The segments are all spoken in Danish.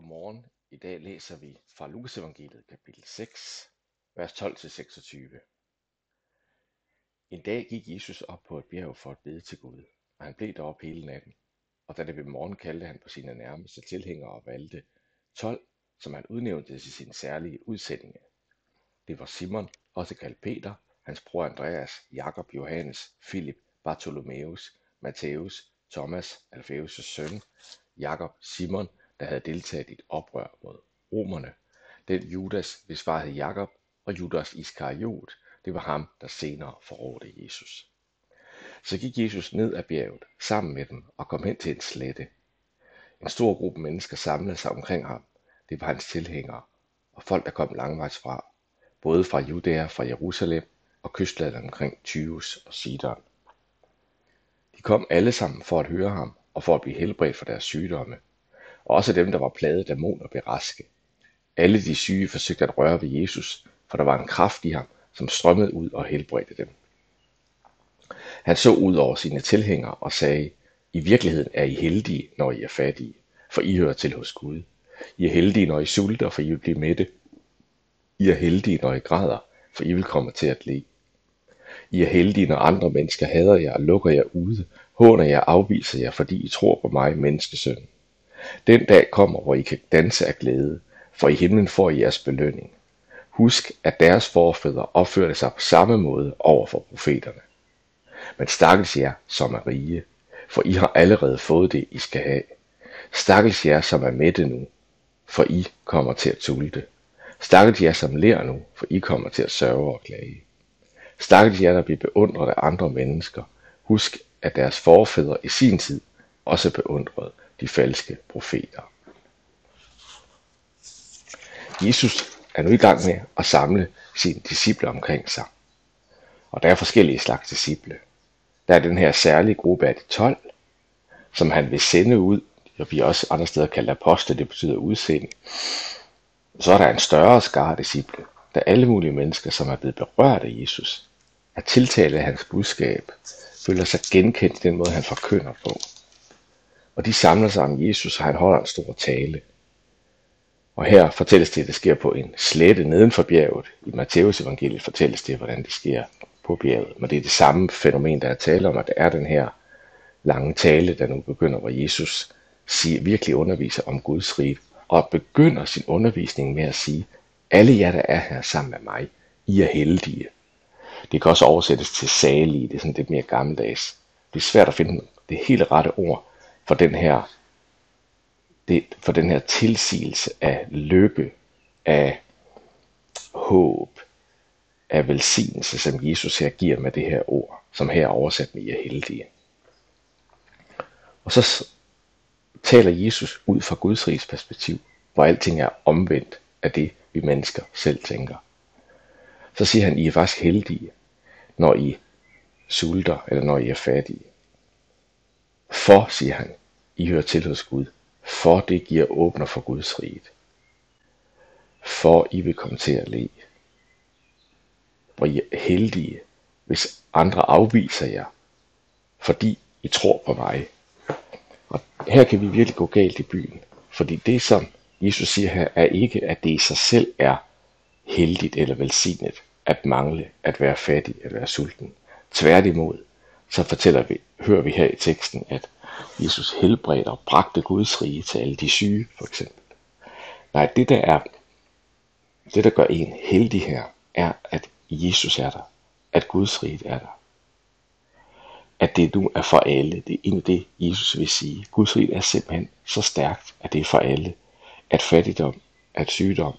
Godmorgen. I dag læser vi fra Lukas evangeliet kapitel 6, vers 12-26. En dag gik Jesus op på et bjerg for at bede til Gud, og han blev deroppe hele natten. Og da det blev morgen, kaldte han på sine nærmeste tilhængere og valgte 12, som han udnævnte til sin særlige udsendinge. Det var Simon, også kaldt Peter, hans bror Andreas, Jakob, Johannes, Filip, Bartholomeus, Matthæus, Thomas, Alfæus' søn, Jakob, Simon, der havde deltaget i et oprør mod romerne. Den Judas, hvis far hed Jakob, og Judas Iskariot, det var ham, der senere forrådte Jesus. Så gik Jesus ned ad bjerget sammen med dem og kom hen til en slette. En stor gruppe mennesker samlede sig omkring ham. Det var hans tilhængere og folk, der kom langvejs fra, både fra Judæa, fra Jerusalem og kystlandet omkring Tyus og Sidon. De kom alle sammen for at høre ham og for at blive helbredt for deres sygdomme. Og også dem, der var plaget af dæmoner, blev raske. Alle de syge forsøgte at røre ved Jesus, for der var en kraft i ham, som strømmede ud og helbredte dem. Han så ud over sine tilhængere og sagde, I virkeligheden er I heldige, når I er fattige, for I hører til hos Gud. I er heldige, når I sulter, for I vil blive mætte. I er heldige, når I græder, for I vil komme til at le. I er heldige, når andre mennesker hader jer og lukker jer ude, håner jer og afviser jer, fordi I tror på mig, menneskesøn. Den dag kommer, hvor I kan danse af glæde, for i himlen får I jeres belønning. Husk, at deres forfædre opførte sig på samme måde over for profeterne. Men stakkels jer, som er rige, for I har allerede fået det, I skal have. Stakkels jer, som er mætte nu, for I kommer til at sulte. Stakkels jer, som lærer nu, for I kommer til at sørge og klage. Stakkels jer, der bliver beundret af andre mennesker. Husk, at deres forfædre i sin tid også beundrede de falske profeter. Jesus er nu i gang med at samle sine disciple omkring sig. Og der er forskellige slags disciple. Der er den her særlige gruppe af de 12, som han vil sende ud. og vi også andre steder kalder apostle, det betyder udsende. Så er der en større skare disciple, der alle mulige mennesker, som er blevet berørt af Jesus, er tiltalt af hans budskab, føler sig genkendt i den måde, han forkynder på. Og de samler sig om Jesus, og han holder en stor tale. Og her fortælles det, at det sker på en slette neden for bjerget. I Matteus evangeliet fortælles det, hvordan det sker på bjerget. Men det er det samme fænomen, der er tale om, at det er den her lange tale, der nu begynder, hvor Jesus siger, virkelig underviser om Guds rige, og begynder sin undervisning med at sige, alle jer, der er her sammen med mig, I er heldige. Det kan også oversættes til salige, det er sådan lidt mere gammeldags. Det er svært at finde det helt rette ord for den her det, for den her tilsigelse af lykke, af håb, af velsignelse, som Jesus her giver med det her ord, som her er oversat med, I er heldige. Og så taler Jesus ud fra Guds rigs perspektiv, hvor alting er omvendt af det, vi mennesker selv tænker. Så siger han, I er faktisk heldige, når I sulter, eller når I er fattige. For, siger han, i hører til hos Gud, for det giver åbner for Guds rige. For I vil komme til at le. Hvor I er heldige, hvis andre afviser jer, fordi I tror på mig. Og her kan vi virkelig gå galt i byen, fordi det som Jesus siger her, er ikke, at det i sig selv er heldigt eller velsignet at mangle, at være fattig, at være sulten. Tværtimod, så fortæller vi, hører vi her i teksten, at Jesus helbredte og bragte Guds rige til alle de syge, for eksempel. Nej, det der er, det der gør en heldig her, er, at Jesus er der. At Guds rige er der. At det nu er for alle. Det er egentlig det, Jesus vil sige. Guds rige er simpelthen så stærkt, at det er for alle. At fattigdom, at sygdom,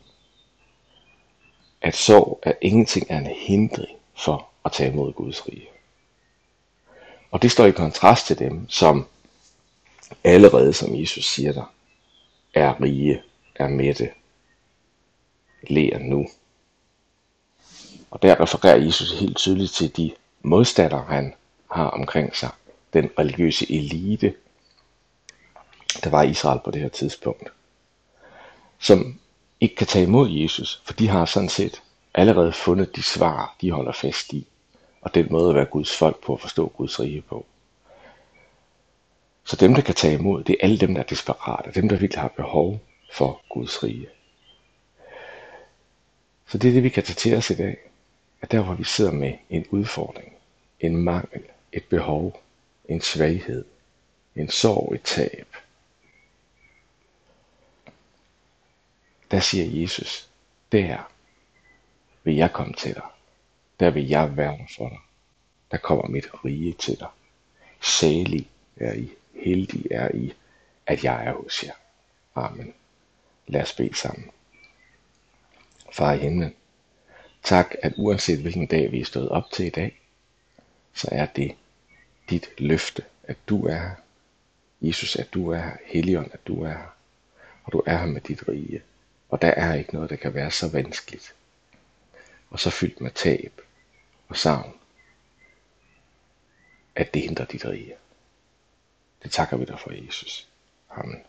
at sorg, at ingenting er en hindring for at tage imod Guds rige. Og det står i kontrast til dem, som allerede, som Jesus siger der, er rige, er mætte, lærer nu. Og der refererer Jesus helt tydeligt til de modstandere, han har omkring sig. Den religiøse elite, der var i Israel på det her tidspunkt. Som ikke kan tage imod Jesus, for de har sådan set allerede fundet de svar, de holder fast i, og den måde at være Guds folk på at forstå Guds rige på. Så dem, der kan tage imod, det er alle dem, der er desperate, dem, der virkelig har behov for Guds rige. Så det er det, vi kan tage til os i dag. At der, hvor vi sidder med en udfordring, en mangel, et behov, en svaghed, en sorg, et tab, der siger Jesus, der vil jeg komme til dig. Der vil jeg være for dig. Der kommer mit rige til dig. Salig er I, heldig er I, at jeg er hos jer. Amen. Lad os bede sammen. Far i himlen, tak, at uanset hvilken dag vi er stået op til i dag, så er det dit løfte, at du er her. Jesus, at du er her. Helligånd, at du er her. Og du er her med dit rige. Og der er ikke noget, der kan være så vanskeligt. Og så fyldt med tab og savn, at det hindrer dit rige. Det takker vi dig for, Jesus. Amen.